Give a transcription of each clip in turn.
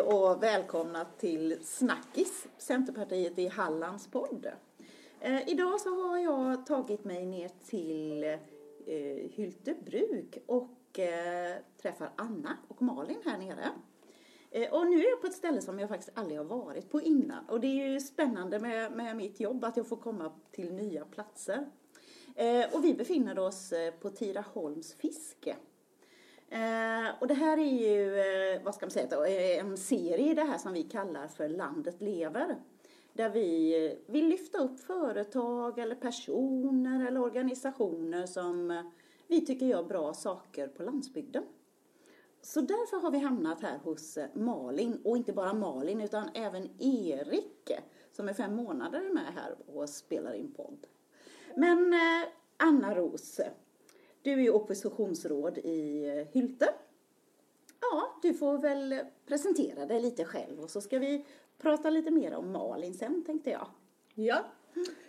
Hej och välkomna till Snackis, Centerpartiet i Hallands podd. Eh, idag så har jag tagit mig ner till eh, Hyltebruk och eh, träffar Anna och Malin här nere. Eh, och nu är jag på ett ställe som jag faktiskt aldrig har varit på innan. Och det är ju spännande med, med mitt jobb att jag får komma till nya platser. Eh, och vi befinner oss eh, på Tidaholms fiske. Eh, och det här är ju, eh, vad ska man säga, då, eh, en serie det här som vi kallar för Landet lever. Där vi eh, vill lyfta upp företag eller personer eller organisationer som eh, vi tycker gör bra saker på landsbygden. Så därför har vi hamnat här hos Malin, och inte bara Malin utan även Erik som är fem månader med här och spelar in podd. Men eh, Anna Rose, du är ju oppositionsråd i eh, Hylte. Ja, du får väl presentera dig lite själv och så ska vi prata lite mer om Malin sen tänkte jag. Ja,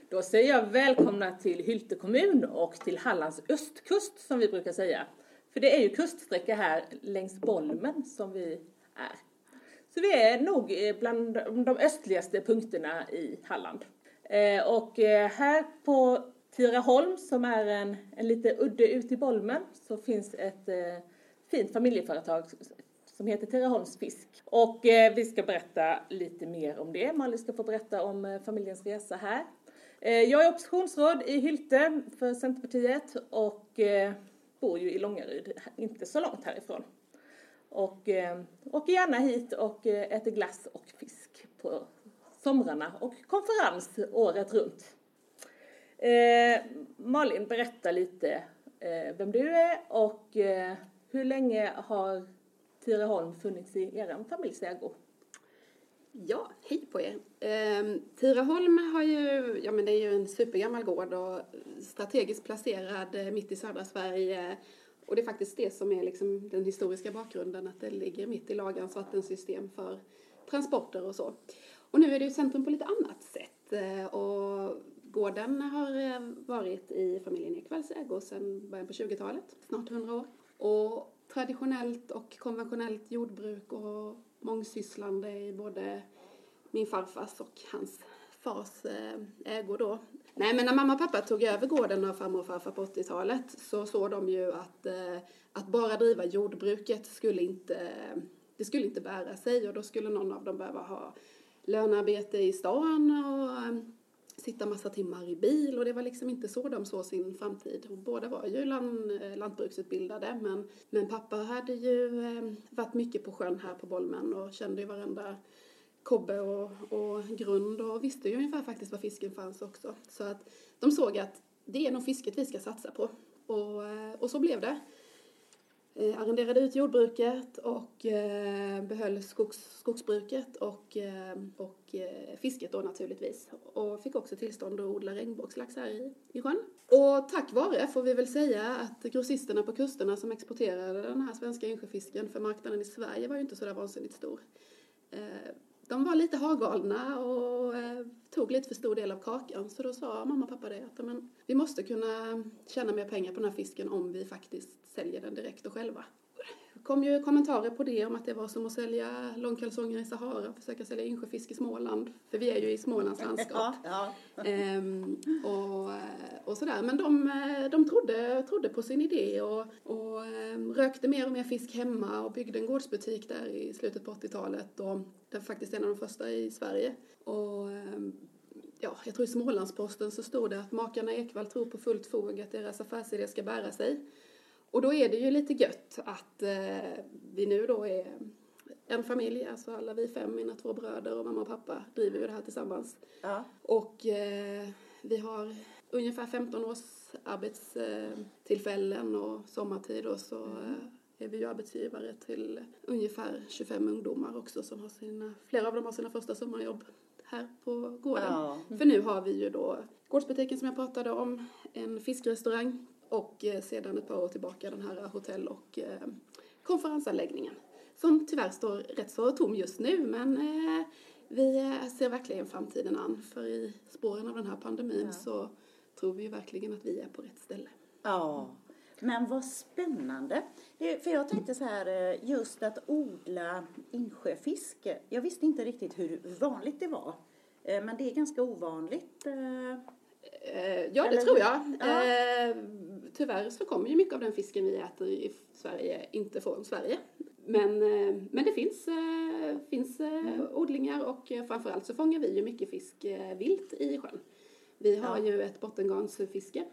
då säger jag välkomna till Hylte kommun och till Hallands östkust som vi brukar säga. För det är ju kuststräcka här längs Bolmen som vi är. Så vi är nog eh, bland de östligaste punkterna i Halland. Eh, och här på Tiraholm som är en, en lite udde ut i Bolmen så finns ett eh, fint familjeföretag som heter Tiraholms fisk. Och eh, vi ska berätta lite mer om det. Malin ska få berätta om eh, familjens resa här. Eh, jag är oppositionsråd i Hylte för Centerpartiet och eh, bor ju i Långaryd, inte så långt härifrån. Och eh, åker gärna hit och eh, äter glass och fisk på somrarna och konferens året runt. Eh, Malin, berätta lite eh, vem du är och eh, hur länge har Tireholm funnits i er familjs ägo? Ja, hej på er. Eh, Tiraholm har ju, ja men det är ju en supergammal gård och strategiskt placerad eh, mitt i södra Sverige. Och det är faktiskt det som är liksom den historiska bakgrunden, att det ligger mitt i lagans vattensystem för transporter och så. Och nu är det ju centrum på lite annat sätt. Eh, och gården har eh, varit i familjen Ekvalls ägo sedan början på 20-talet, snart 100 år. Och traditionellt och konventionellt jordbruk och mångsysslande i både min farfars och hans fars eh, ägo då. Nej, men när mamma och pappa tog över gården av farmor och farfar på 80-talet så såg de ju att, eh, att bara driva jordbruket skulle inte, det skulle inte bära sig och då skulle någon av dem behöva ha lönearbete i stan och sitta massa timmar i bil och det var liksom inte så de såg sin framtid. Och båda var ju land, eh, lantbruksutbildade men, men pappa hade ju eh, varit mycket på sjön här på Bolmen och kände ju varenda kobbe och, och grund och visste ju ungefär faktiskt var fisken fanns också. Så att de såg att det är nog fisket vi ska satsa på. Och, eh, och så blev det. Eh, arrenderade ut jordbruket och eh, behöll skogs, skogsbruket och, eh, och eh, fisket då naturligtvis. Och fick också tillstånd att odla regnbågslax här i, i sjön. Och tack vare, får vi väl säga, att grossisterna på kusterna som exporterade den här svenska insjöfisken för marknaden i Sverige var ju inte så där vansinnigt stor. Eh, de var lite hagalna och eh, tog lite för stor del av kakan. Så då sa mamma och pappa det att men, vi måste kunna tjäna mer pengar på den här fisken om vi faktiskt säljer den direkt och själva. Det kom ju kommentarer på det om att det var som att sälja långkalsonger i Sahara och försöka sälja insjöfisk i Småland. För vi är ju i Smålands landskap. Ja, ja. Ehm, och, och sådär. Men de, de trodde, trodde på sin idé och, och ehm, rökte mer och mer fisk hemma och byggde en gårdsbutik där i slutet på 80-talet. Och det var faktiskt en av de första i Sverige. Och ehm, ja, jag tror i Smålandsposten så stod det att makarna Ekvall tror på fullt fog att deras affärsidé ska bära sig. Och då är det ju lite gött att eh, vi nu då är en familj, alltså alla vi fem, mina två bröder och mamma och pappa driver ju det här tillsammans. Ja. Och eh, vi har ungefär 15 års arbetstillfällen och sommartid och så eh, är vi ju arbetsgivare till ungefär 25 ungdomar också som har sina, flera av dem har sina första sommarjobb här på gården. Ja. För nu har vi ju då gårdsbutiken som jag pratade om, en fiskrestaurang och eh, sedan ett par år tillbaka den här hotell och eh, konferensanläggningen. Som tyvärr står rätt så tom just nu men eh, vi ser verkligen framtiden an för i spåren av den här pandemin Ja. så tror vi ju verkligen att vi är på rätt ställe. Ja. Men vad spännande. Det, för jag tänkte så här, just att odla insjöfisk. Jag visste inte riktigt hur vanligt det var. Men det är ganska ovanligt. Eh, ja, det tror jag. Ja. Eh, tyvärr så kommer ju mycket av den fisken vi äter i Sverige inte från Sverige. Men, eh, men det finns, finns Mm. odlingar och framförallt så fångar vi ju mycket fisk vilt i sjön. Vi har Ja. ju ett bottengarnsfiske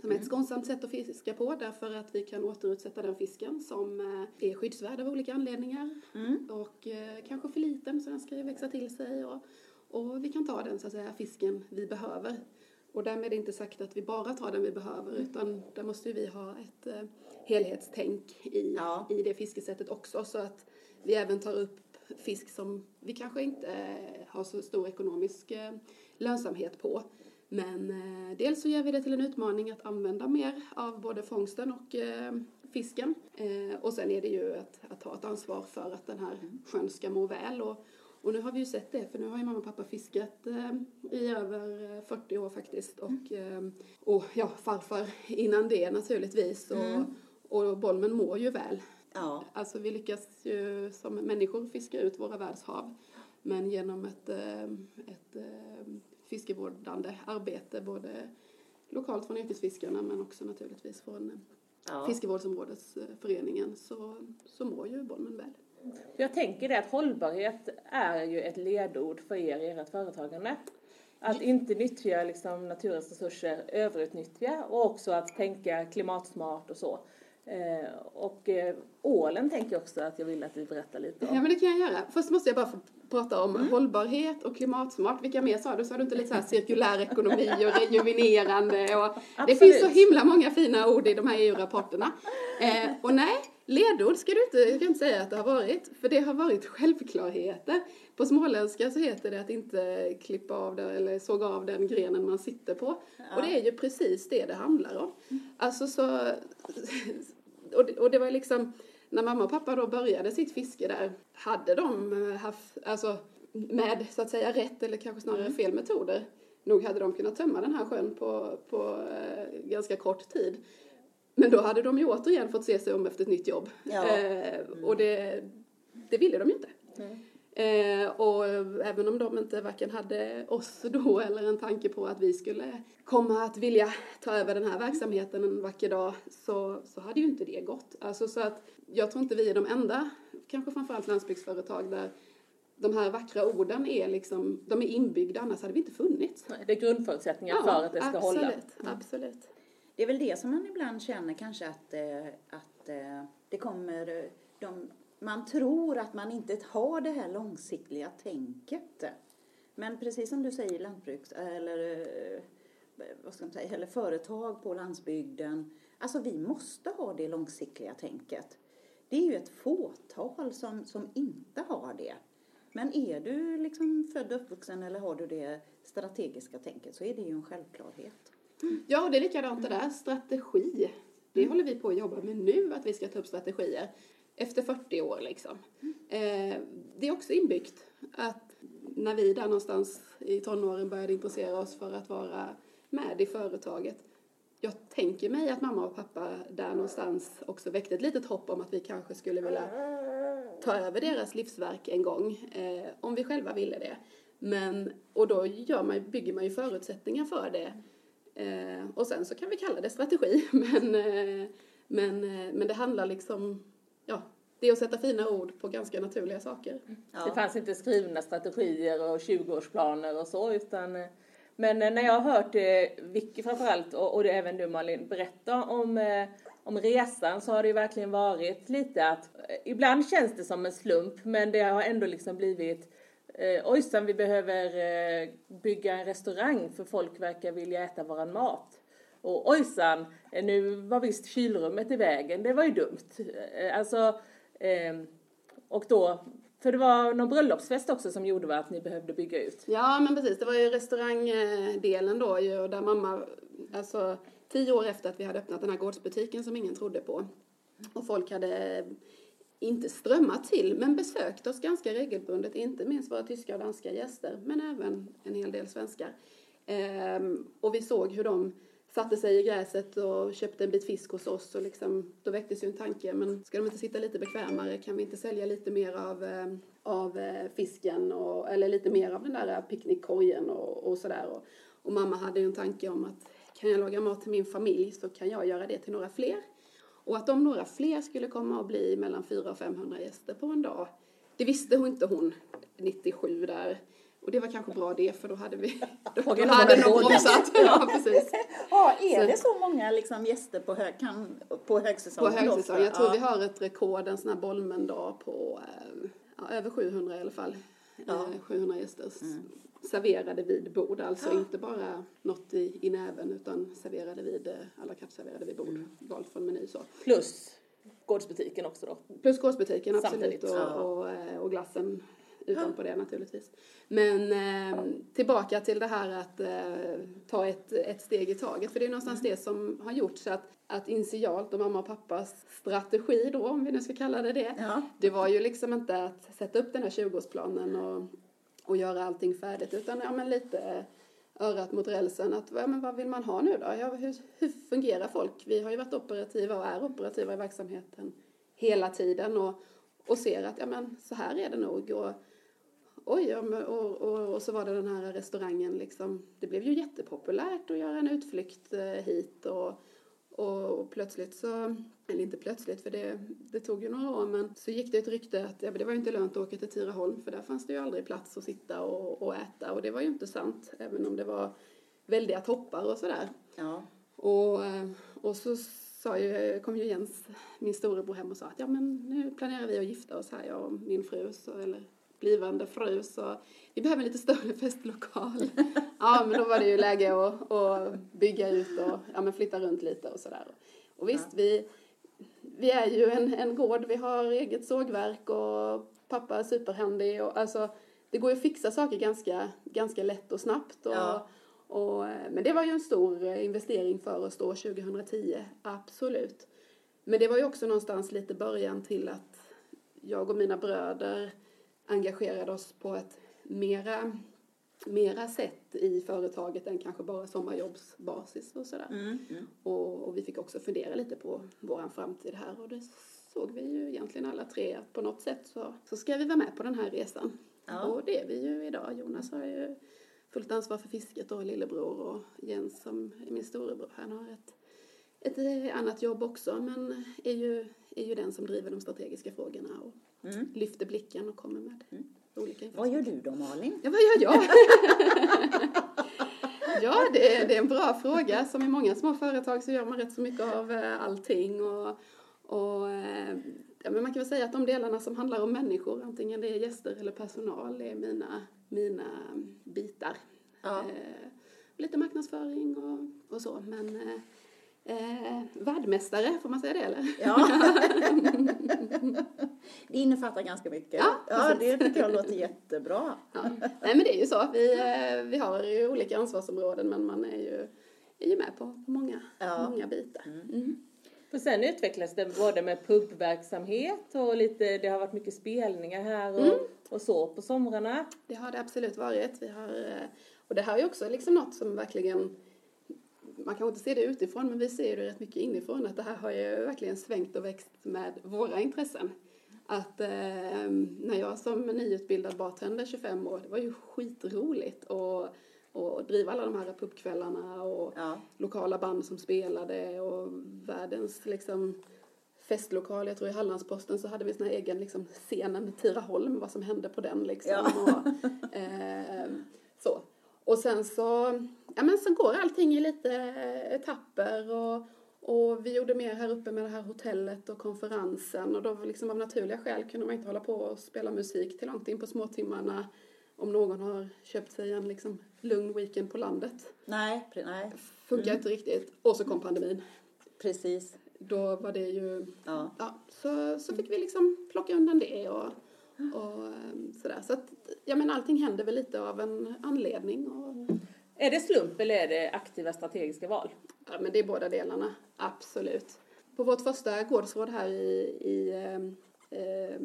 som är Mm. ett skonsamt sätt att fiska på därför att vi kan återutsätta den fisken som är skyddsvärd av olika anledningar Mm. och kanske för liten så den ska växa till sig och, och vi kan ta den så att säga fisken vi behöver. Och därmed är det inte sagt att vi bara tar den vi behöver utan där måste vi ha ett eh, helhetstänk i, Ja. i det fiskesättet också så att vi även tar upp fisk som vi kanske inte eh, har så stor ekonomisk eh, lönsamhet på. Men dels så gör vi det till en utmaning att använda mer av både fångsten och fisken. Och sen är det ju att, att ta ett ansvar för att den här sjön ska må väl. Och, och nu har vi ju sett det, för nu har ju mamma och pappa fiskat eh, i över eh, 40 år faktiskt. Och, eh, och ja, farfar innan det naturligtvis. Och, och Bolmen mår ju väl. Ja. Alltså vi lyckas ju som människor fiska ut våra världshav. Men genom ett, eh, ett eh, fiskevårdande arbete både lokalt från yrkesfiskarna men också naturligtvis från eh, Ja. Fiskevårdsområdesföreningen så, så mår ju Bolmen väl. Jag tänker det att hållbarhet är ju ett ledord för er i ert företagande. Att inte nyttja liksom naturens resurser, överutnyttja och också att tänka klimatsmart och så. Eh, och eh, ålen tänker jag också att jag vill att vi berättar lite Ja om. men det kan jag göra. Först måste jag bara få prata om hållbarhet och klimatsmart. Vilka mer sa du? Sa du inte lite så här cirkulär ekonomi och rejuvenerande? Och det finns så himla många fina ord i de här EU-rapporterna. Eh, och nej, ledord ska du inte, kan inte säga att det har varit. För det har varit självklarheter. På småländska så heter det att inte klippa av den, eller såga av den grenen man sitter på. Och det är ju precis det det handlar om. Alltså så... Och det, och det var liksom när mamma och pappa då började sitt fiske där, hade de eh, haft, alltså med så att säga rätt eller kanske snarare fel metoder, nog hade de kunnat tömma den här sjön på, på eh, ganska kort tid. Men då hade de ju återigen fått se sig om efter ett nytt jobb. Ja. Eh, och det, det ville de ju inte. Nej. Eh, och även om de inte varken hade oss då eller en tanke på att vi skulle komma att vilja ta över den här verksamheten en vacker dag så, så hade ju inte det gått. Alltså så att jag tror inte vi är de enda, kanske framförallt landsbygdsföretag där de här vackra orden är liksom, de är inbyggda annars hade vi inte funnits. Nej, Det är grundförutsättningar för att det ska absolut, hålla. Absolut. Det är väl det som man ibland känner kanske att, eh, att eh, det kommer... Eh, de, man tror att man inte har det här långsiktiga tänket. Men precis som du säger, lantbruks eller, vad ska man säga, eller företag på landsbygden. Alltså vi måste ha det långsiktiga tänket. Det är ju ett fåtal som, som inte har det. Men är du liksom född och uppvuxen eller har du det strategiska tänket så är det ju en självklarhet. Ja, det är likadant det där. Strategi. Det håller vi på att jobba med nu, att vi ska ta upp strategier. Efter 40 år liksom. Eh, det är också inbyggt att när vi där någonstans i tonåren började intressera oss för att vara med i företaget. Jag tänker mig att mamma och pappa där någonstans också väckte ett litet hopp om att vi kanske skulle vilja ta över deras livsverk en gång. Eh, om vi själva ville det. Men, och då gör man, bygger man ju förutsättningar för det. Eh, och sen så kan vi kalla det strategi, men, eh, men, eh, men det handlar liksom, ja, det är att sätta fina ord på ganska naturliga saker. Det fanns inte skrivna strategier och 20-årsplaner och så utan eh, men eh, när jag har hört eh, Vicky framförallt och, och det även du Malin berätta om, eh, om resan så har det ju verkligen varit lite att eh, ibland känns det som en slump men det har ändå liksom blivit eh, ojsan vi behöver eh, bygga en restaurang för folk verkar vilja äta våran mat. Och ojsan, eh, nu var visst kylrummet i vägen, det var ju dumt. Eh, Alltså, ehm, och då, för det var någon bröllopsfest också som gjorde att ni behövde bygga ut. Ja, men precis. Det var ju restaurangdelen då ju, och där mamma, alltså tio år efter att vi hade öppnat den här gårdsbutiken som ingen trodde på. Och folk hade inte strömmat till, men besökt oss ganska regelbundet, inte minst våra tyska och danska gäster, men även en hel del svenskar. Ehm, och vi såg hur de satte sig i gräset och köpte en bit fisk hos oss och liksom, då väcktes ju en tanke, men ska de inte sitta lite bekvämare? Kan vi inte sälja lite mer av, eh, av eh, fisken och, eller lite mer av den där eh, picknickkorgen och, och sådär. Och, och mamma hade ju en tanke om att kan jag laga mat till min familj så kan jag göra det till några fler. Och att om några fler skulle komma att bli mellan 400 och 500 gäster på en dag, det visste hon inte hon 97 där. Och det var kanske bra det, för då hade vi då, då hade nog bromsat. ja, precis. Ja, är det så många liksom, gäster på, hög, kan, på högsäsong? På högsäsong. Jag tror ja. vi har ett rekord en sån här Bolmendag på eh, ja, över 700 i alla fall. Ja. 700 eh, gäster mm. Serverade vid bord, alltså ja. inte bara något i, i näven utan serverade vid, eh, alla katt serverade vid bord, mm. valt från meny så. Plus gårdsbutiken också då? Plus gårdsbutiken absolut och, och, och, och glassen utanpå det naturligtvis. Men eh, tillbaka till det här att eh, ta ett, ett steg i taget. För det är någonstans mm. det som har gjort så att, att initialt och mamma och pappas strategi då, om vi nu ska kalla det det. Ja. Det var ju liksom inte att sätta upp den här 20-årsplanen och, och göra allting färdigt utan ja, men lite eh, örat mot rälsen. Att, ja, men vad vill man ha nu då? Ja, hur, hur fungerar folk? Vi har ju varit operativa och är operativa i verksamheten hela tiden och, och ser att ja, men så här är det nog. Och, oj, och, och, och, så var det den här restaurangen liksom. Det blev ju jättepopulärt att göra en utflykt eh, hit och, och, plötsligt så, eller inte plötsligt för det, det tog ju några år, men så gick det ett rykte att ja, det var ju inte lönt att åka till Tidaholm för där fanns det ju aldrig plats att sitta och, och äta och det var ju inte sant, även om det var väldiga toppar och sådär. Ja. Och, eh, och så sa ju, kom ju Jens, min storebror hem och sa att ja men nu planerar vi att gifta oss här, jag och min fru, så, eller blivande fru så vi behöver en lite större festlokal. ja, men då var det ju läge att, att bygga ut och ja, men flytta runt lite och sådär. Och visst, ja. vi, vi är ju en, en gård, vi har eget sågverk och pappa är superhändig och alltså det går ju att fixa saker ganska, ganska lätt och snabbt. Och, ja. och, men det var ju en stor investering för oss då 2010, absolut. Men det var ju också någonstans lite början till att jag och mina bröder engagerade oss på ett mera, mera sätt i företaget än kanske bara sommarjobbsbasis och sådär. Mm, mm. Och, och, vi fick också fundera lite på vår framtid här och det såg vi ju egentligen alla tre att på något sätt så, så ska vi vara med på den här resan. Ja. Och det är vi ju idag. Jonas har ju fullt ansvar för fisket och lillebror och Jens som är min storebror, han har ett, ett annat jobb också men är ju, är ju den som driver de strategiska frågorna och mm. lyfter blicken och kommer med mm. olika Vad gör du då Malin? Ja, vad gör jag? ja, det är, det är en bra fråga. Som i många små företag så gör man rätt så mycket av eh, allting och, och eh, ja, men man kan väl säga att de delarna som handlar om människor, antingen det är gäster eller personal, är mina, mina bitar. Ja. Eh, lite marknadsföring och, och så, men eh, Eh, värdmästare, får man säga det eller? Ja. det innefattar ganska mycket. Ja, ja det tycker jag låter jättebra. Ja. Nej men det är ju så, vi, eh, vi har ju olika ansvarsområden men man är ju, är ju med på, många, ja. många bitar. Mm. Mm. För sen utvecklas det både med pubverksamhet och lite, det har varit mycket spelningar här och, mm. och så på somrarna. Det har det absolut varit. Vi har, eh, och det här är ju också liksom något som verkligen man kan inte se det utifrån men vi ser det rätt mycket inifrån att det här har ju verkligen svängt och växt med våra intressen. Att eh, när jag som nyutbildad bartender 25 år, det var ju skitroligt och och driva alla de här pubkvällarna och ja. lokala band som spelade och världens liksom festlokal, jag tror i Hallandsposten så hade vi sån här egen liksom scenen Tiraholm, vad som hände på den liksom. Ja. Och, eh, så. Och sen så, ja men sen går allting i lite etapper och, och vi gjorde mer här uppe med det här hotellet och konferensen och då liksom av naturliga skäl kunde man inte hålla på och spela musik till långt in på småtimmarna om någon har köpt sig en liksom lugn weekend på landet. Nej, nej. Funkar mm. inte riktigt. Och så kom pandemin. Precis. Då var det ju, ja, ja så, så fick vi liksom plocka undan det och och ehm, sådär. Så att, ja men allting händer väl lite av en anledning. Och... Är det slump eller är det aktiva strategiska val? Ja men det är båda delarna, absolut. På vårt första gårdsråd här i, i eh,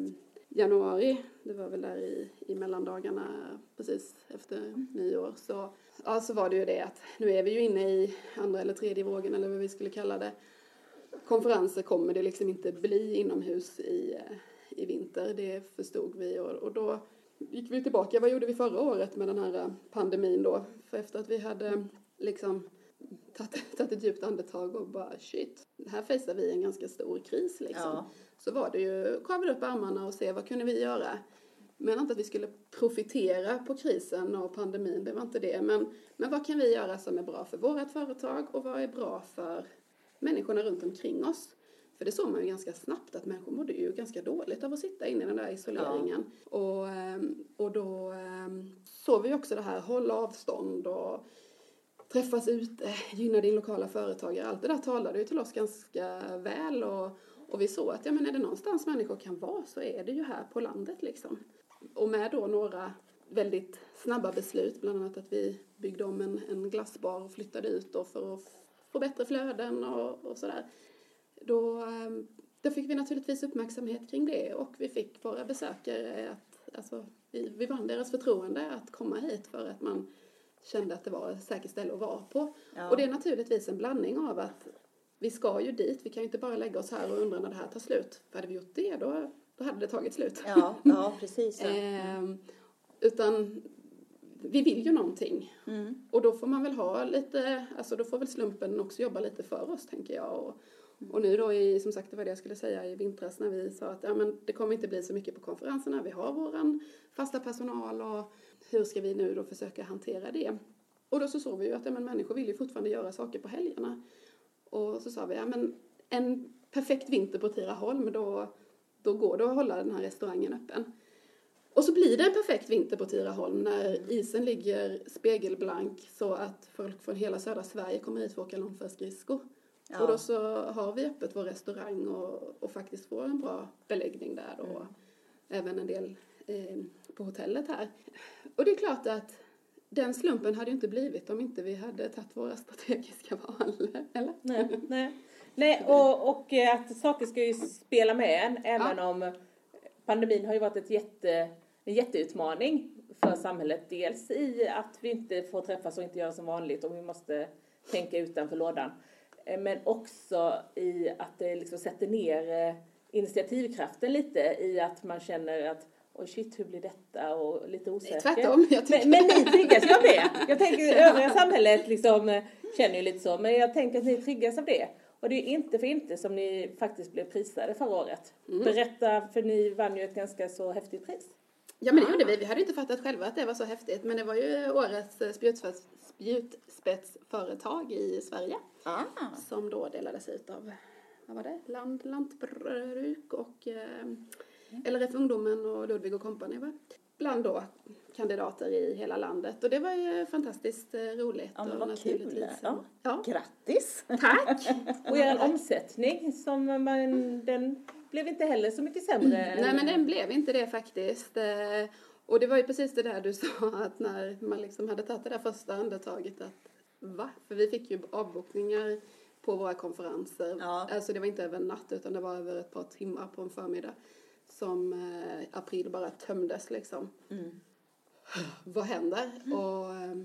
januari, det var väl där i, i mellandagarna precis efter nyår, så, ja, så var det ju det att nu är vi ju inne i andra eller tredje vågen eller vad vi skulle kalla det. Konferenser kommer det liksom inte bli inomhus i, i vinter, det förstod vi och, och då gick vi tillbaka, vad gjorde vi förra året med den här pandemin då? För efter att vi hade liksom tagit, tagit ett djupt andetag och bara shit, här fejsar vi en ganska stor kris liksom. Ja. Så var det ju, kavla upp armarna och se vad kunde vi göra? Men inte att vi skulle profitera på krisen och pandemin, det var inte det. Men, men vad kan vi göra som är bra för vårt företag och vad är bra för människorna runt omkring oss? För det såg man ju ganska snabbt att människor mådde ju ganska dåligt av att sitta inne i den där isoleringen. Ja. Och, ehm, och då ehm, såg vi också det här, håll avstånd och träffas ute, gynna din lokala företagare. Allt det där talade ju till oss ganska väl och, och vi såg att ja, men är det någonstans människor kan vara så är det ju här på landet liksom. Och med då några väldigt snabba beslut, bland annat att vi byggde om en, en glassbar och flyttade ut då för att få bättre flöden och, och sådär. Då, ehm, då fick vi naturligtvis uppmärksamhet kring det och vi fick våra besökare att, alltså, vi, vi vann deras förtroende att komma hit för att man kände att det var ett säkert ställe att vara på. Ja. Och det är naturligtvis en blandning av att vi ska ju dit, vi kan ju inte bara lägga oss här och undra när det här tar slut. För hade vi gjort det då, då hade det tagit slut. Ja, ja precis. Ja. ehm, utan vi vill ju någonting. Mm. Och då får man väl ha lite, alltså då får väl slumpen också jobba lite för oss tänker jag. Och, och nu då i, som sagt det var det jag skulle säga i vintras när vi sa att ja, men det kommer inte bli så mycket på konferenserna. Vi har våran fasta personal och hur ska vi nu då försöka hantera det? Och då så såg vi ju att ja, men människor vill ju fortfarande göra saker på helgerna. Och så sa vi, ja men en perfekt vinter på Tiraholm, då, då går det att hålla den här restaurangen öppen. Och så blir det en perfekt vinter på Tiraholm när isen ligger spegelblank så att folk från hela södra Sverige kommer hit för att åka långfärdsskridskor. Ja. Och då så har vi öppet vår restaurang och, och faktiskt får en bra beläggning där och mm. även en del eh, på hotellet här. Och det är klart att den slumpen hade ju inte blivit om inte vi hade tagit våra strategiska val, eller? Nej, nej. nej och, och att saker ska ju spela med en, även ja. om pandemin har ju varit ett jätte, en jätteutmaning för samhället. Dels i att vi inte får träffas och inte göra som vanligt och vi måste tänka utanför lådan. Eh, men också i att det liksom sätter ner eh, initiativkraften lite i att man känner att oj shit, hur blir detta? Och lite osäker. Tvärtom, jag men, men ni triggas ju av det. Jag tänker övriga samhället liksom eh, känner ju lite så, men jag tänker att ni triggas av det. Och det är inte för inte som ni faktiskt blev prisade förra året. Mm. Berätta, för ni vann ju ett ganska så häftigt pris. Ja men det gjorde vi. Vi hade inte fattat själva att det var så häftigt. Men det var ju årets spjutspets, spjutspetsföretag i Sverige. Ah. Som då delades ut av, vad var det? Land, lantbruk och eh, LRF Ungdomen och Ludvig och Company var bland då kandidater i hela landet och det var ju fantastiskt eh, roligt. Ja, men vad kul. Ja. Ja. Grattis! Tack! och er omsättning, som man, den blev inte heller så mycket sämre? Mm. Nej, men den blev inte det faktiskt. Eh, och det var ju precis det där du sa, att när man liksom hade tagit det där första andetaget att va? För vi fick ju avbokningar på våra konferenser. Ja. Alltså det var inte över en natt utan det var över ett par timmar på en förmiddag som eh, april bara tömdes liksom. Mm. vad händer? Mm. Och, eh,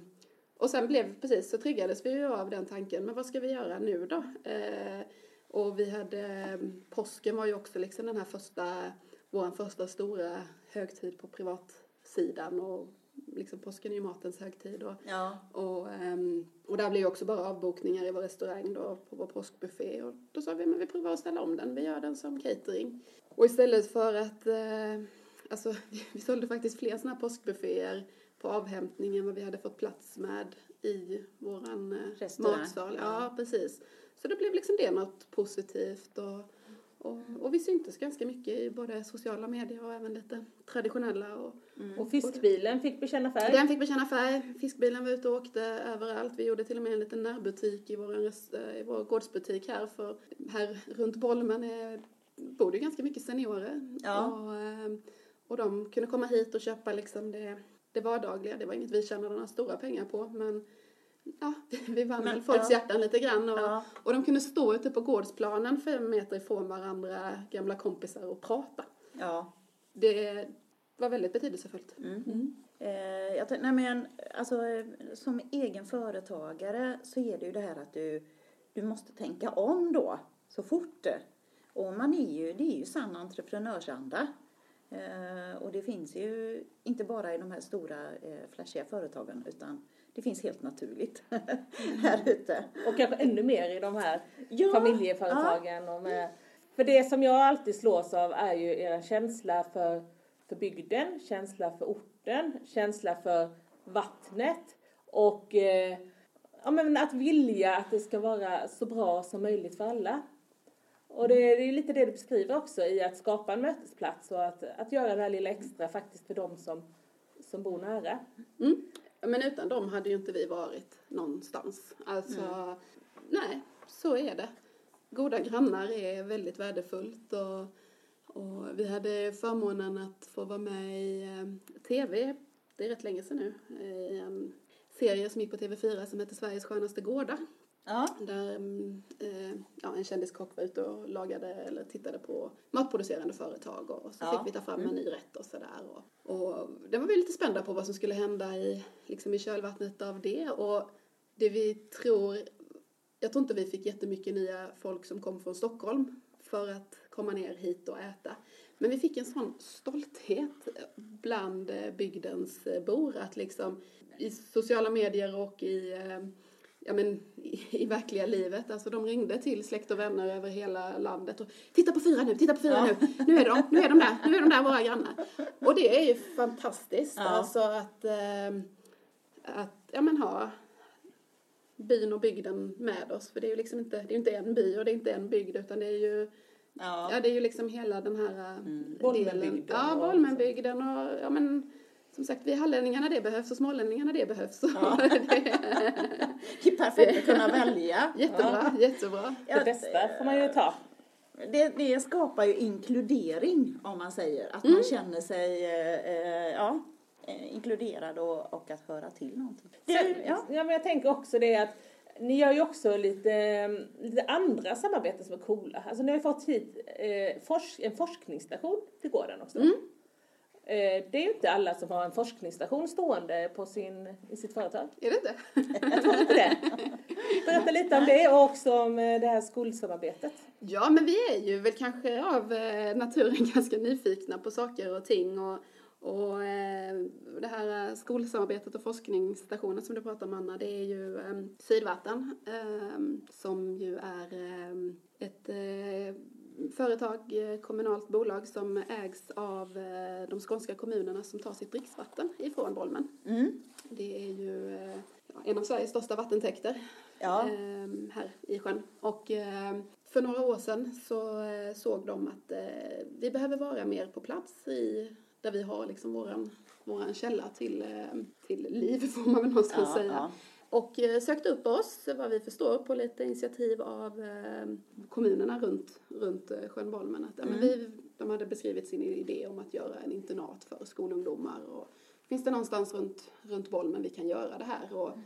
och sen blev, precis, så triggades vi ju av den tanken, men vad ska vi göra nu då? Eh, och vi hade, påsken var ju också liksom den här första, vår första stora högtid på privatsidan och liksom påsken är ju matens högtid och, ja. och, um, och där blev ju också bara avbokningar i vår restaurang då på vår påskbuffé och då sa vi men vi provar att ställa om den, vi gör den som catering. Och istället för att, eh, alltså vi sålde faktiskt fler sådana här påskbufféer på avhämtning än vad vi hade fått plats med i våran eh, matsal. Ja, precis. Så det blev liksom det något positivt och och, och vi syntes ganska mycket i både sociala medier och även lite traditionella. Och, mm. och fiskbilen fick bekänna färg? Den fick bekänna färg. Fiskbilen var ute och åkte överallt. Vi gjorde till och med en liten närbutik i vår, i vår gårdsbutik här. För här runt Bolmen är, bor det ganska mycket seniorer. Ja. Och, ehm, och de kunde komma hit och köpa liksom det, det vardagliga. Det var inget vi tjänade några stora pengar på. Men ja, vi vann väl folks ja. hjärtan lite grann. Och, ja. och de kunde stå ute på gårdsplanen fem meter ifrån varandra, gamla kompisar, och prata. Ja. det var väldigt betydelsefullt. Mm. Eh, jag, nej men, alltså, som egen företagare så är det ju det här att du, du måste tänka om då så fort. Och man är ju, det är ju sann entreprenörsanda. Eh, och det finns ju inte bara i de här stora eh, flashiga företagen utan det finns helt naturligt här ute. Och kanske ännu mer i de här Ja, familjeföretagen. Och med, för det som jag alltid slås av är ju er känsla för, för bygden, känsla för orten, känsla för vattnet och eh, ja, men att vilja att det ska vara så bra som möjligt för alla. Och det, det är lite det du beskriver också i att skapa en mötesplats och att, att göra det här lilla extra faktiskt för de som, som bor nära. Mm. Men utan dem hade ju inte vi varit någonstans. Alltså, nej, så är det. Goda grannar är väldigt värdefullt och, och vi hade förmånen att få vara med i eh, TV, det är rätt länge sedan nu, i en serie som gick på TV4 som heter Sveriges skönaste gårdar. Ja, Där mm, eh, ja, en kändiskock var ute och lagade eller tittade på matproducerande företag och så Ja. fick vi ta fram en ny rätt och sådär. Och, och det var vi lite spända på vad som skulle hända i, liksom i kölvattnet av det. Och det vi tror, jag tror inte vi fick jättemycket nya folk som kom från Stockholm för att komma ner hit och äta. Men vi fick en sån stolthet bland bygdens bor att liksom i sociala medier och i eh, ja, men, i, i verkliga livet. Alltså de ringde till släkt och vänner över hela landet och titta på fyra nu, titta på fyra Ja. nu, nu är de, nu är de där, nu är de där våra grannar. Och det är ju fantastiskt Ja. alltså att, eh, att ja, men, ha byn och bygden med oss. För det är ju liksom inte, det är inte en by och det är inte en bygd utan det är ju, ja. ja, det är ju liksom hela den här eh, Mm. delen. Bolmenbygden Ja, Bolmenbygden och ja men som sagt, vi hallänningarna det behövs och smålänningarna det behövs. Ja. det, är perfekt att kunna välja. jättebra, jättebra. Ja, Det bästa får man ju ta. Det, det skapar ju inkludering om man säger. Att man känner sig eh, eh, ja, eh, inkluderad och, och att höra till någonting. Sen, Det, ja. ja. men jag tänker också det att ni gör ju också lite, lite andra samarbeten som är coola. Alltså ni har ju fått hit eh, forsk, en forskningsstation till gården också. Mm. Eh, det är ju inte alla som har en forskningsstation stående på sin, i sitt företag. Är det inte? Jag tror inte det. Berätta lite om det och också om eh, det här skolsamarbetet. Ja, men vi är ju väl kanske av eh, naturen ganska nyfikna på saker och ting och, och det här skolsamarbetet och forskningsstationen som du pratar om Anna, det är ju Sydvatten som ju är ett företag, eh, kommunalt bolag som ägs av eh, de skånska kommunerna som tar sitt dricksvatten ifrån Bolmen. Mm. Det är ju eh, en av Sveriges största vattentäkter Ja. ehm, här i sjön. Och ehm, för några år sedan så såg de att vi behöver vara mer på plats i där vi har liksom våran, våran källa till, eh, till liv får man väl någonstans Ja, säga. ja. Och eh, sökte upp oss, vad vi förstår, på lite initiativ av eh, kommunerna runt, runt eh, sjön Bolmen. Att, men vi, de hade beskrivit sin idé om att göra en internat för skolungdomar. Och, finns det någonstans runt, runt Bolmen vi kan göra det här? Och,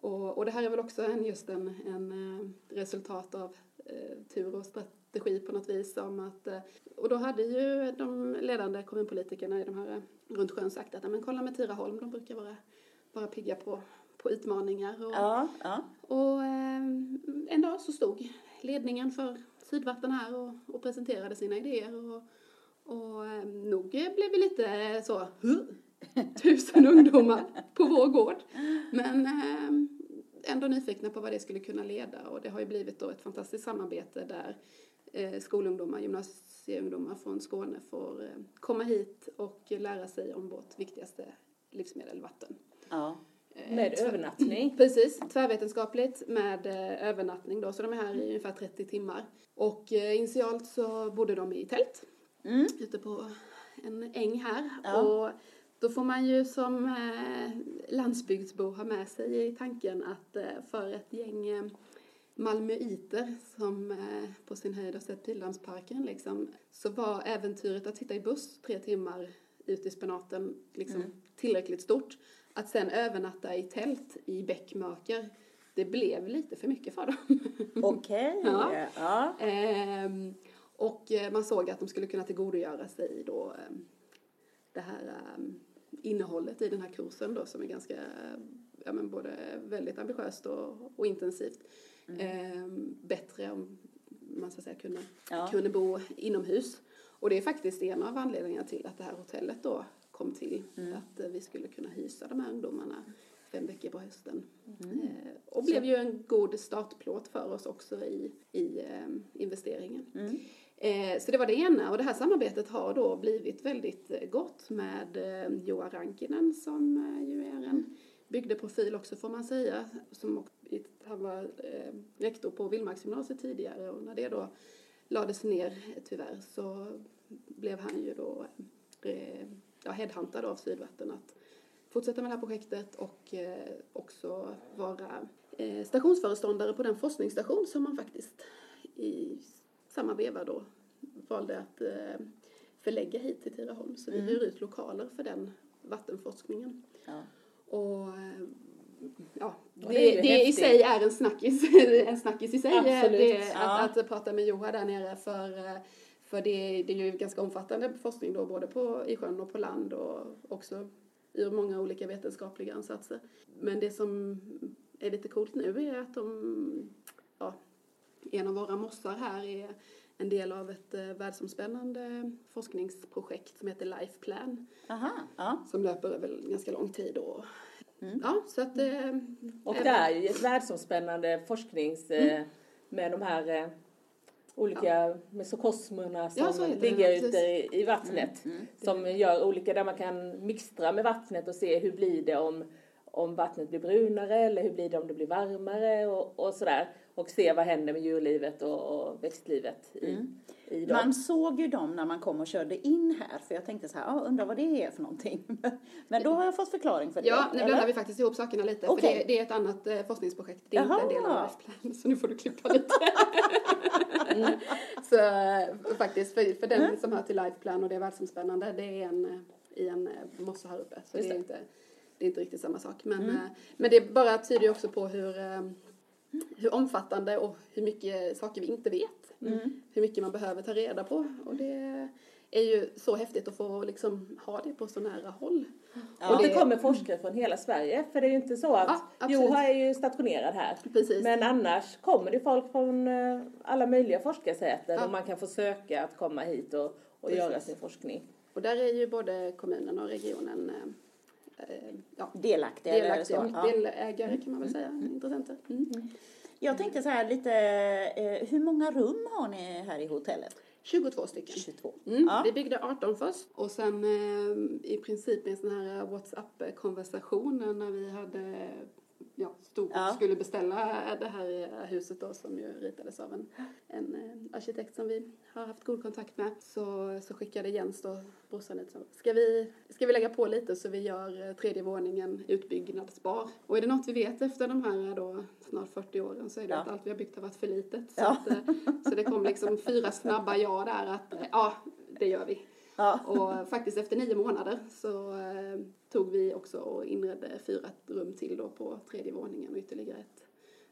och, och det här är väl också en, just en, en resultat av eh, tur och strategi på något vis. Om att, eh, och då hade ju de ledande kommunpolitikerna i de här runt sjön sagt att "Ja, men kolla med Tiraholm, de brukar vara, vara pigga på, på utmaningar. Och, Ja, ja. och eh, en dag så stod ledningen för Sydvatten här och, och presenterade sina idéer. Och, och eh, nog blev vi lite så, "Huh? tusen ungdomar på vår gård. Men eh, ändå nyfikna på vad det skulle kunna leda. Och det har ju blivit då ett fantastiskt samarbete där eh, skolungdomar, gymnasieungdomar från Skåne får eh, komma hit och lära sig om vårt viktigaste livsmedel, vatten. ja. Eh, Med övernattning. Precis, tvärvetenskapligt med eh, övernattning då, så de är här i ungefär 30 timmar. Och eh, initialt så bodde de i tält Mm. ute på en äng här. Ja. Och då får man ju som landsbygdsbo ha med sig i tanken att för ett gäng malmöiter som på sin höjd har sett Pildammsparken liksom, så var äventyret att sitta i buss tre timmar ute i spenaten liksom, tillräckligt stort. Att sen övernatta i tält i bäckmörker, det blev lite för mycket för dem. Okej. Ja. Ja. Ehm, och eh, man såg att de skulle kunna tillgodogöra sig då ehm, det här um, innehållet i den här kursen då som är ganska, ja men både väldigt ambitiöst och, och intensivt. Eh, bättre om man så att säga kunde, Ja. kunde bo inomhus. Och det är faktiskt en av anledningarna till att det här hotellet då kom till. Att eh, vi skulle kunna hysa de här ungdomarna fem veckor på hösten. Eh, och blev ju en god startplåt för oss också i, i eh, investeringen. Eh, så det var det ena och det här samarbetet har då blivit väldigt gott med Joa Rankinen som ju är en bygdeprofil också får man säga. Som, han var rektor på Vildmarksgymnasiet tidigare och när det då lades ner tyvärr så blev han ju då ja, headhuntad av Sydvatten att fortsätta med det här projektet och eh, också vara eh, stationsföreståndare på den forskningsstation som man faktiskt i samma veva då valde att eh, förlägga hit till Tidaholm. Så vi hyr ut lokaler för den vattenforskningen. Ja. Och ja, det, det är ju det, i sig är en snackis, en snackis i sig. Absolut. Det, Ja. att, att prata med Joha där nere för, för det, det är ju ganska omfattande forskning då både på, i sjön och på land och också ur många olika vetenskapliga ansatser. Men det som är lite coolt nu är att de, ja, en av våra mossar här är en del av ett eh, världsomspännande forskningsprojekt som heter Life Plan Aha, ja. som löper över ganska lång tid. Och, Ja, så att... Eh, Och det är ju ett världsomspännande forsknings... Eh, med de här olika mesokosmerna som Ja, det, ligger ja, ute i, i vattnet. Som gör olika, där man kan mixtra med vattnet och se hur blir det om, om vattnet blir brunare eller hur blir det om det blir varmare och, och sådär. Och se vad händer med djurlivet och, och växtlivet i, i dem. Man såg ju dem när man kom och körde in här för jag tänkte så här, ah, undrar vad det är för någonting. Men då har jag fått förklaring för det. Ja, nu blandar vi faktiskt ihop sakerna lite. För Okej. det, det är ett annat eh, forskningsprojekt. Det är inte en del av Jaha. Life Plan, så nu får du klippa lite. Så eh, faktiskt, för, för den som hör till Life Plan och det är världsomspännande, det är en, eh, i en eh, mossa här uppe. Så det Just är, det. inte, det är inte riktigt samma sak. Men, eh, men det bara tyder ju också på hur, hur omfattande och hur mycket saker vi inte vet. Hur mycket man behöver ta reda på. Och det är ju så häftigt att få liksom ha det på så nära håll. Och det kommer forskare från hela Sverige. För det är ju inte så att Ja. Joha är ju stationerad här. Precis. Men annars kommer det folk från eh, alla möjliga forskarsäten Ja. och man kan få söka att komma hit och, och Precis. göra sin forskning. Och där är ju både kommunen och regionen eh, eh, ja, Delaktiga eller delaktiga, så. Ja. delägare kan man väl säga, intressenter. Mm. Jag tänkte så här lite, eh, hur många rum har ni här i hotellet? 22 stycken. 22. Mm. Ja. Vi byggde 18 först och sen eh, i princip en sån här WhatsApp-konversation när vi hade ja, stod och Ja. skulle beställa det här huset då som ju ritades av en, en eh, arkitekt som vi har haft god kontakt med. Så, så skickade Jens då, brorsan ut ska vi, ska vi lägga på lite så vi gör eh, tredje våningen utbyggnadsbar. Och är det något vi vet efter de här då snart 40 åren så är det Ja. att allt vi har byggt har varit för litet. Så, Ja. att, eh, så det kom liksom fyra snabba ja där att eh, ja, det gör vi. Ja. Och faktiskt efter nio månader så eh, tog vi också och inredde fyra rum till då på tredje våningen och ytterligare ett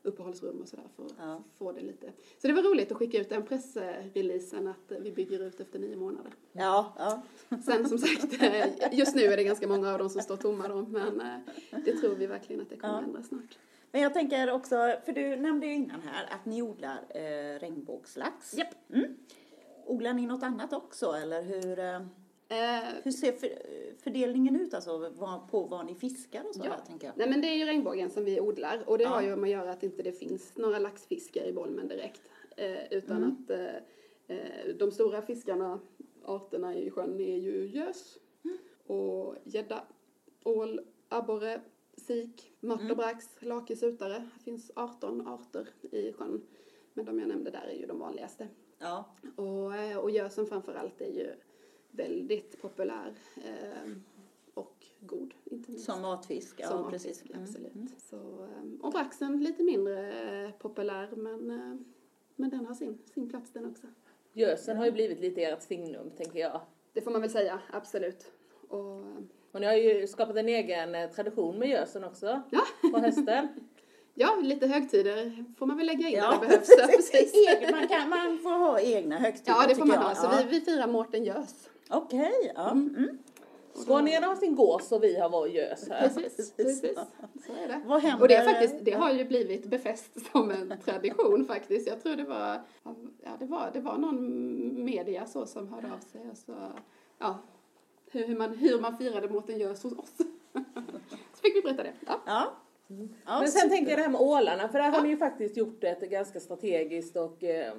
uppehållsrum och sådär för att Ja. få det lite. Så det var roligt att skicka ut den pressreleasen att vi bygger ut efter nio månader. Ja, ja. Sen som sagt, eh, just nu är det ganska många av dem som står tomma då, men eh, det tror vi verkligen att det kommer Ja. ändras snart. Men jag tänker också, för du nämnde ju innan här att ni odlar eh, regnbågslax. Japp. Mm. Odlar ni något annat också eller hur, eh, Eh, hur ser för, fördelningen ut alltså vad, på vad ni fiskar och så Ja. här, tänker jag? Nej men det är ju regnbågen som vi odlar och det Ja. har ju med att göra att inte det finns några laxfiskar i Bolmen direkt. Eh, utan Mm. att eh, eh, de stora fiskarna, arterna i sjön är ju gös Mm. och gädda, ål, abborre, sik, mört Mm. och brax, lakis, utare. Det finns 18 arter i sjön. Men de jag nämnde där är ju de vanligaste. Ja. Och, eh, och gösen framför allt är ju väldigt populär eh, och god. Inte minst. Som matfisk, ja Som precis. matfisk, Mm. absolut. Så, eh, och braxen lite mindre eh, populär men, men den har sin, sin plats den också. Gösen har ju blivit lite ert signum, tänker jag. Det får man väl säga, absolut. Och, Och ni har ju skapat en egen tradition med gösen också Ja. på hösten. ja, lite högtider får man väl lägga in Ja, när det behövs. Ja, precis. Man, kan, man får ha egna högtider ja det får man jag. ha. Så Ja. vi, vi firar Mårten Gös. Okej, ja. Mm. Skåningarna har sin gås och vi har vår gös här. Precis, precis. Så är det. Vad händer? Och det, är faktiskt, det har ju blivit befäst som en tradition faktiskt. Jag tror det var, ja, det var, det var någon media så som hörde av sig och så, ja, hur, hur, man, hur man firade Mårten Gös hos oss. Så fick vi berätta det. Ja. Ja. Ja Men sen super. tänker jag det här med ålarna, för där har ni ju faktiskt gjort ett ganska strategiskt och, eh,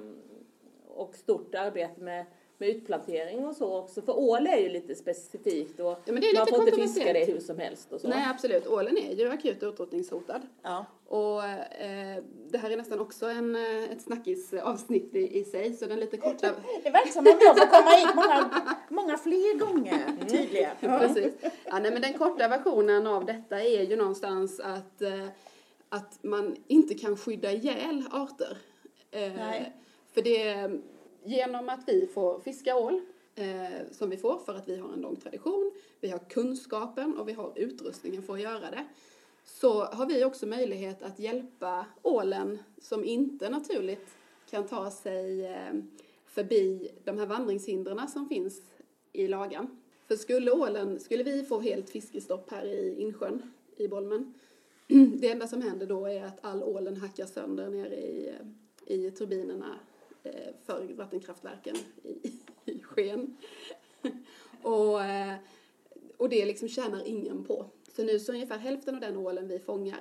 och stort arbete med, med utplantering och så också. För ål är ju lite specifikt och men det är man lite får inte fiska det hur som helst och så. Nej, absolut. Ålen är ju akut utrotningshotad. Ja. Och eh, det här är nästan också en, eh, ett snackisavsnitt i, i sig, så den lite korta... Det verkar som att jag får komma hit många, många fler gånger tydligen. Ja. Precis. Ja, nej, men den korta versionen av detta är ju någonstans att, eh, att man inte kan skydda ihjäl arter. Eh, Nej. För det, genom att vi får fiska ål, eh, som vi får för att vi har en lång tradition, vi har kunskapen och vi har utrustningen för att göra det, så har vi också möjlighet att hjälpa ålen som inte naturligt kan ta sig eh, förbi de här vandringshindren som finns i lagan. För skulle ålen, skulle vi få helt fiskestopp här i insjön i Bolmen, det enda som händer då är att all ålen hackar sönder nere i, eh, i turbinerna för vattenkraftverken i, i Sken. och, eh, och det liksom tjänar ingen på. Så nu så ungefär hälften av den ålen vi fångar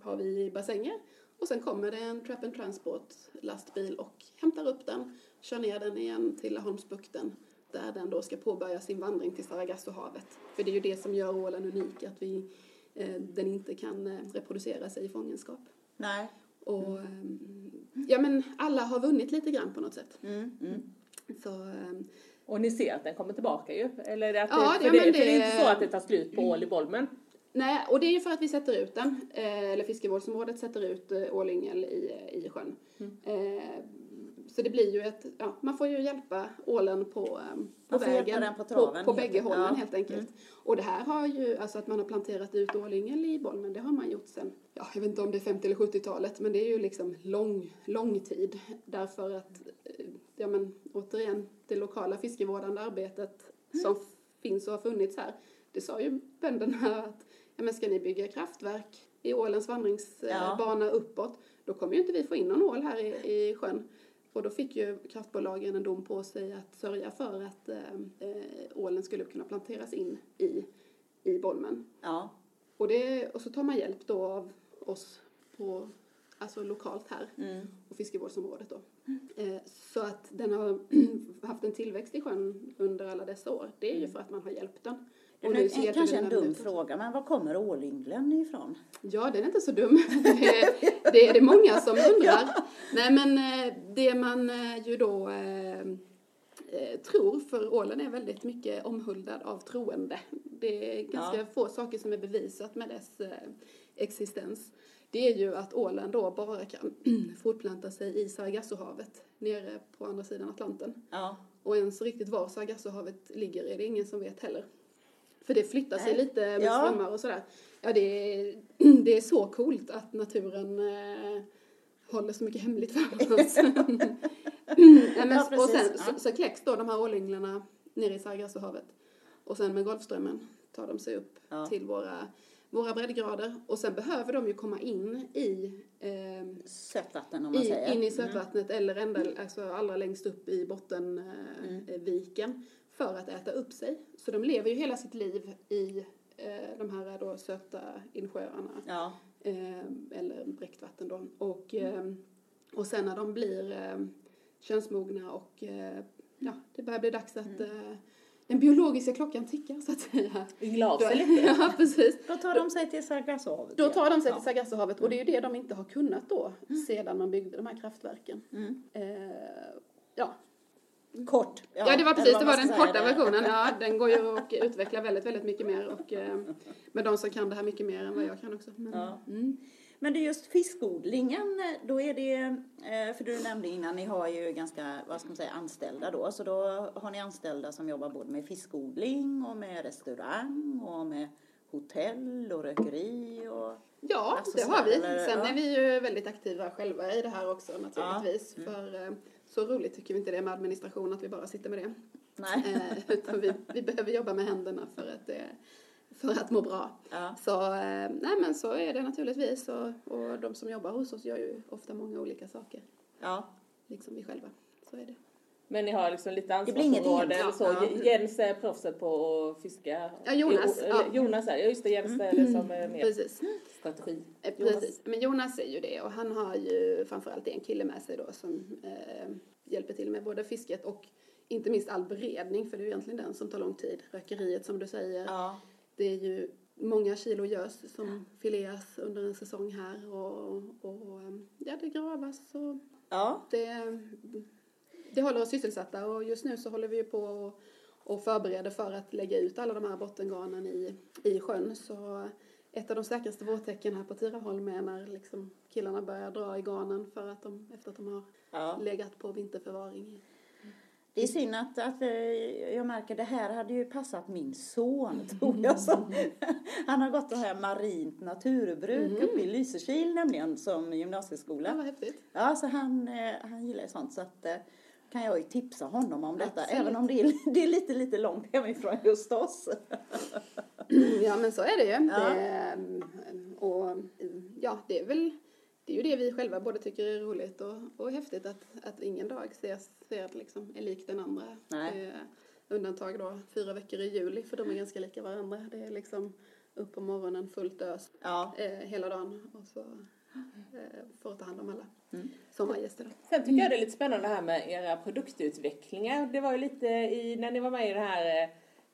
har vi i bassänger och sen kommer det en trap and transport lastbil och hämtar upp den, kör ner den igen till Laholmsbukten där den då ska påbörja sin vandring till Sargassohavet. För det är ju det som gör ålen unik, att vi, eh, den inte kan eh, reproducera sig i fångenskap. Nej. Och eh, ja men alla har vunnit lite grann på något sätt. Mm, mm. Så, eh, Och ni ser att den kommer tillbaka ju. Eller det att det, Ja, för, ja, det, men för det är det- inte så att det tar slut på ål i Bolmen. Nej, och det är ju för att vi sätter ut den, eh, eller fiskevårdsområdet sätter ut eh, ålyngel i, i sjön. Eh, så det blir ju ett, ja, man får ju hjälpa ålen på, eh, på vägen, på på, traven, på helt bägge enkelt. hållen Ja. helt enkelt. Och det här har ju, alltså att man har planterat ut ålyngel i Bolmen, det har man gjort sen, ja, jag vet inte om det är 50 eller 70-talet, men det är ju liksom lång, lång tid. Därför att, eh, ja men återigen, det lokala fiskevårdande arbetet som finns och har funnits här, det sa ju bönderna att ja, men ska ni bygga kraftverk i ålens vandringsbana uppåt, då kommer ju inte vi få in någon ål här i, i sjön. Och då fick ju kraftbolagen en dom på sig att sörja för att eh, eh, ålen skulle kunna planteras in i, i Bolmen. Ja. Och, det, och så tar man hjälp då av oss på, alltså lokalt här Mm. och fiskevårdsområdet då. Eh, så att den har haft en tillväxt i sjön under alla dessa år, det är ju för att man har hjälpt den. Och nu nu, hjälper kanske en dum fråga, men var kommer ålynglen ifrån? Ja, den är inte så dum. Det, det är det många som undrar. Nej, men eh, det man eh, ju då eh, eh, tror, för ålen är väldigt mycket omhuldad av troende. Det är ganska Ja. få saker som är bevisat med dess eh, existens. Det är ju att ålen då bara kan fortplanta sig i Sargassohavet nere på andra sidan Atlanten. Ja. Och ens riktigt var Sargassohavet ligger är det ingen som vet heller. För det flyttar sig Nej. lite med Ja. strömmar och sådär. Ja, det är, det är så coolt att naturen eh, håller så mycket hemligt för oss. Nej, men, Ja, och sen. Ja. så, så kläcks då de här ålynglarna nere i Sargassohavet. Och sen med Golfströmmen tar de sig upp Ja. till våra, våra breddgrader. Och sen behöver de ju komma in i eh, Sötvatten om man i, säger. Mm. in i sötvattnet eller ända, alltså allra längst upp i bottenviken eh, viken för att äta upp sig. Så de lever ju hela sitt liv i eh, de här då söta insjöarna Ja. eh, eller bräckt vatten då. Och, eh, och sen när de blir eh, könsmogna och eh, ja, det börjar bli dags att Mm. eh, den biologiska klockan tickar så att säga. Av Då, sig lite. ja, precis. Då tar de sig till Sargassohavet. Då tar de sig Ja. till Sargassohavet och det är ju det de inte har kunnat då sedan man byggde de här kraftverken. Mm. Eh, ja. Kort. Ja, det var precis, det var den korta där. versionen. Ja, den går ju att utveckla väldigt, väldigt mycket mer och eh, med de som kan det här mycket mer än vad jag kan också. Men, Ja. mm. Men det är just fiskodlingen, då är det, eh, för du nämnde innan, ni har ju ganska, vad ska man säga, anställda då. Så då har ni anställda som jobbar både med fiskodling och med restaurang och med hotell och rökeri och... Ja, det har vi. Sen ja. är vi ju väldigt aktiva själva i det här också naturligtvis. Mm. För eh, så roligt tycker vi inte det är med administration att vi bara sitter med det. Nej. Eh, utan vi, vi behöver jobba med händerna för att, det, för att må bra. Ja. Så, eh, nej men så är det naturligtvis. Och, och de som jobbar hos oss gör ju ofta många olika saker. Ja. Liksom vi själva. Så är det. Men ni har liksom lite Det blir inget ansvarsområde eller så. ja. Jens är proffset på att fiska. Ja, Jonas, Jo- ja. eller Jonas är, ja just det, Jens är det som är mer Precis. strategi. Eh, Jonas. Precis. Men Jonas är ju det och han har ju framförallt en kille med sig då som eh, hjälper till med både fisket och inte minst all beredning för det är ju egentligen den som tar lång tid. Rökeriet som du säger. Ja. Det är ju många kilo gös som fileas under en säsong här och, och eh, ja, det gravas och Ja. det, det håller oss sysselsatta och just nu så håller vi ju på och, och förbereder för att lägga ut alla de här bottengarnen i, i sjön. Så ett av de säkraste vårtecken här på Tiraholm är när liksom killarna börjar dra i garnen för att de, efter att de har ja. legat på vinterförvaring. Det är synd att, att eh, jag märker det här hade ju passat min son tror jag. Som, han har gått det här marint naturbruk uppe i Lysekil nämligen som Ja, gymnasieskola. vad häftigt. Ja, så han, eh, han gillar ju sånt så att eh, kan jag ju tipsa honom om detta Absolut. även om det är, det är lite, lite långt hemifrån just oss. Ja men så är det ju. Ja. Det, och ja, det är väl det är ju det vi själva både tycker är roligt och, och häftigt att, att ingen dag ses, ser, liksom, är lik den andra. Är undantag då fyra veckor i juli för de är ganska lika varandra. Det är liksom upp på morgonen fullt ös Ja, eh, hela dagen och så eh, får ta hand om alla Mm. sommargäster. Sen tycker jag det är lite spännande det här med era produktutvecklingar. Det var ju lite i, när ni var med i det här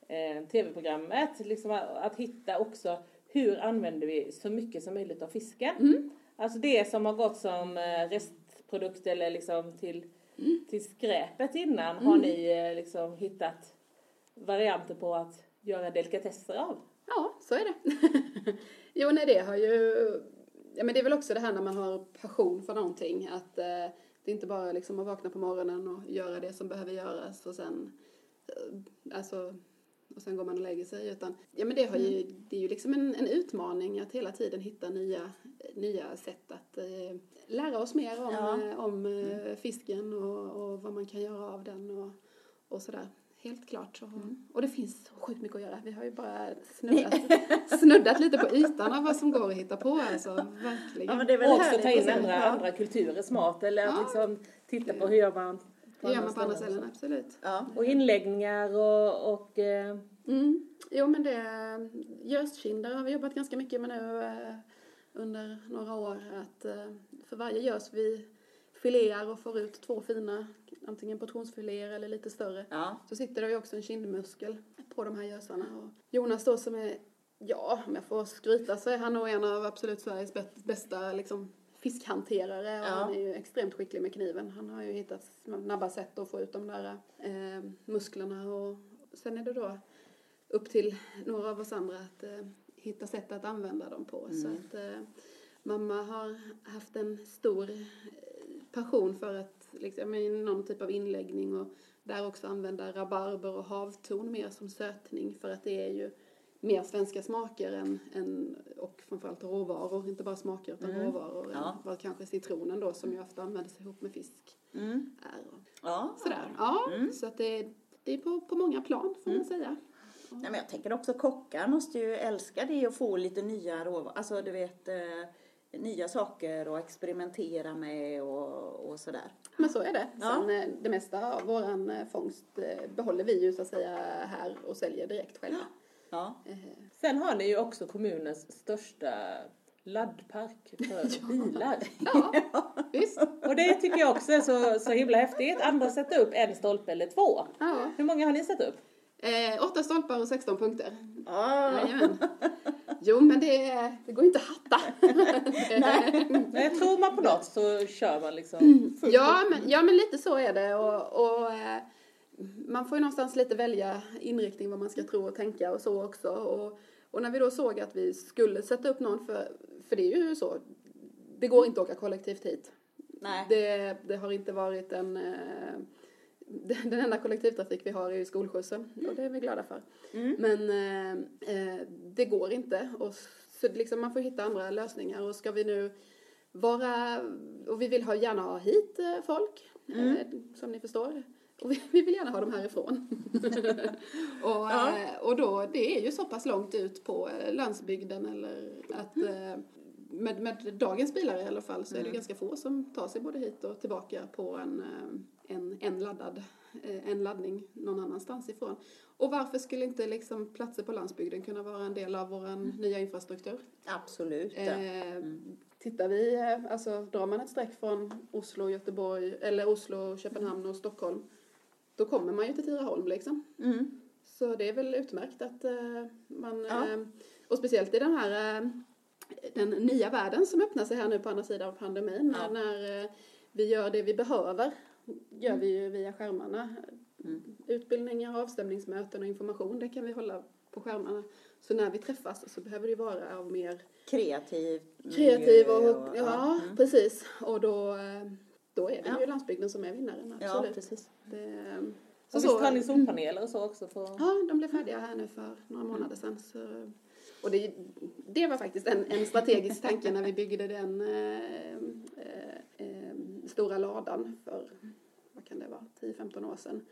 eh, tv-programmet, liksom att, att hitta också hur använder vi så mycket som möjligt av fisken. Mm. Alltså det som har gått som eh, restprodukt eller liksom till, Mm. till skräpet innan har ni eh, liksom hittat varianter på att göra delikatesser av. Ja, så är det. jo, nej, det har ju... Ja, men det är väl också det här när man har passion för någonting. Att eh, det är inte bara liksom att vakna på morgonen och göra det som behöver göras och sen... Eh, alltså... Och sen går man och lägger sig. Utan, ja, men det, har ju, det är ju liksom en, en utmaning att hela tiden hitta nya, nya sätt att eh, lära oss mer om, Ja. eh, om eh, fisken och, och vad man kan göra av den och, och sådär. Helt klart. Så, Och det finns så sjukt mycket att göra. Vi har ju bara snuddat, snuddat lite på ytan av vad som går att hitta på. Alltså, verkligen. ja men det är väl Och också ta att in andra, Ja. andra kulturers mat eller att Ja. liksom titta på hur gör man det gör man på andra ställen, absolut. Ja. Och inläggningar och, och eh, Mm. Jo, men det... Göskinder har vi jobbat ganska mycket med nu eh, under några år. Att eh, för varje gös vi filear och får ut två fina, antingen portionsfiléer eller lite större, Ja. så sitter det ju också en kindmuskel på de här gösarna. Och Jonas då som är, ja, om jag får skryta så är han nog en av absolut Sveriges bä- bästa liksom, fiskhanterare och Ja. han är ju extremt skicklig med kniven. Han har ju hittat snabba sätt att få ut de där eh, musklerna och sen är det då upp till några av oss andra att eh, hitta sätt att använda dem på. Så att eh, mamma har haft en stor eh, passion för att liksom, i någon typ av inläggning och där också använda rabarber och havtorn mer som sötning för att det är ju mer svenska smaker än, än, och framförallt råvaror, inte bara smaker utan Mm. råvaror Ja. än vad kanske citronen då som ju ofta används ihop med fisk Mm. är. Ja. sådär. Ja, Mm. så att det, det är på, på många plan får man säga. Nej, men jag tänker också kockar måste ju älska det och få lite nya råvaror. Alltså du vet eh, nya saker att experimentera med och, och sådär. Men så är det. Ja. Sen eh, det mesta av våran eh, fångst eh, behåller vi ju så att säga här och säljer direkt själva. Ja. Eh, sen har ni ju också kommunens största laddpark för bilar. Ja, visst. Och det tycker jag också är så, så himla häftigt. Andra sätter upp en stolpe eller två. Ja. Hur många har ni satt upp? Eh, åtta stolpar och 16 punkter. Ja. Jajamän. Jo, men det, det går inte att hatta. Men jag tror man på något så kör man liksom fullt ja, men, ja, men lite så är det. Och, och, eh, man får ju någonstans lite välja inriktning vad man ska tro och tänka och så också. Och, och när vi då såg att vi skulle sätta upp någon, för, för det är ju så, det går inte att åka kollektivt hit. Nej. Det, det har inte varit en... Den enda kollektivtrafik vi har är ju skolskjutsen och det är vi glada för. Mm. Men eh, eh, det går inte och så liksom man får hitta andra lösningar och ska vi nu vara, och vi vill ha, gärna ha hit eh, folk, Mm. eh, som ni förstår. Och vi, vi vill gärna ha dem härifrån. och, Ja. eh, och då, det är ju så pass långt ut på eh, landsbygden eller att eh, med, med dagens bilar i alla fall så är det ganska få som tar sig både hit och tillbaka på en, en, en laddad eh, en laddning någon annanstans ifrån. Och varför skulle inte liksom platser på landsbygden kunna vara en del av vår nya infrastruktur? Absolut. Eh, Tittar vi, eh, alltså drar man ett streck från Oslo, Göteborg, eller Oslo, Köpenhamn och Stockholm, då kommer man ju till Tidaholm liksom. Mm. Så det är väl utmärkt att man, Ja. och speciellt i den här, den nya världen som öppnar sig här nu på andra sidan av pandemin, Ja. när, vi gör det vi behöver, gör vi ju via skärmarna. Mm. Utbildningar, avstämningsmöten och information, det kan vi hålla på skärmarna. Så när vi träffas så behöver det vara av mer Kreativ kreativ och, miljö ja, mm. precis. Och då, eh, då är det Ja. ju landsbygden som är vinnaren, Ja, absolut. precis. det, Och visst har ni solpaneler och så också? På... Ja, de blev färdiga här nu för några månader sedan. Så, och det, det var faktiskt en, en strategisk tanke när vi byggde den eh, eh, stora ladan för, vad kan det vara, 10-15 år sedan.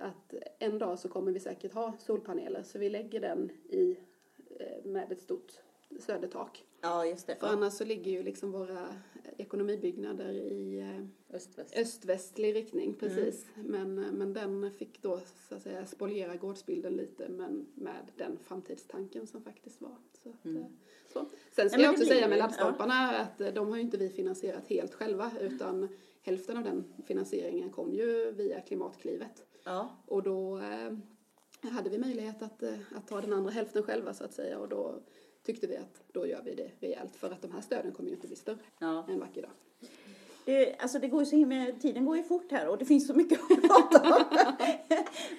Att en dag så kommer vi säkert ha solpaneler så vi lägger den i, eh, med ett stort södertak. Ja, just det. För annars så ligger ju liksom våra ekonomibyggnader i eh, Öst-väst. öst-västlig riktning, precis. Men, men den fick då så att säga spoliera gårdsbilden lite men med den framtidstanken som faktiskt var. Så att, Mm. eh, så. Sen ska men jag också säga med laddstolparna att eh, de har ju inte vi finansierat helt själva utan hälften av den finansieringen kom ju via Klimatklivet. Ja, Och då eh, hade vi möjlighet att, eh, att ta den andra hälften själva så att säga och då tyckte vi att då gör vi det rejält för att de här stöden kommer ju inte bli större ja. en vacker dag. Det, alltså det går ju så himla, tiden går ju fort här och det finns så mycket att prata om.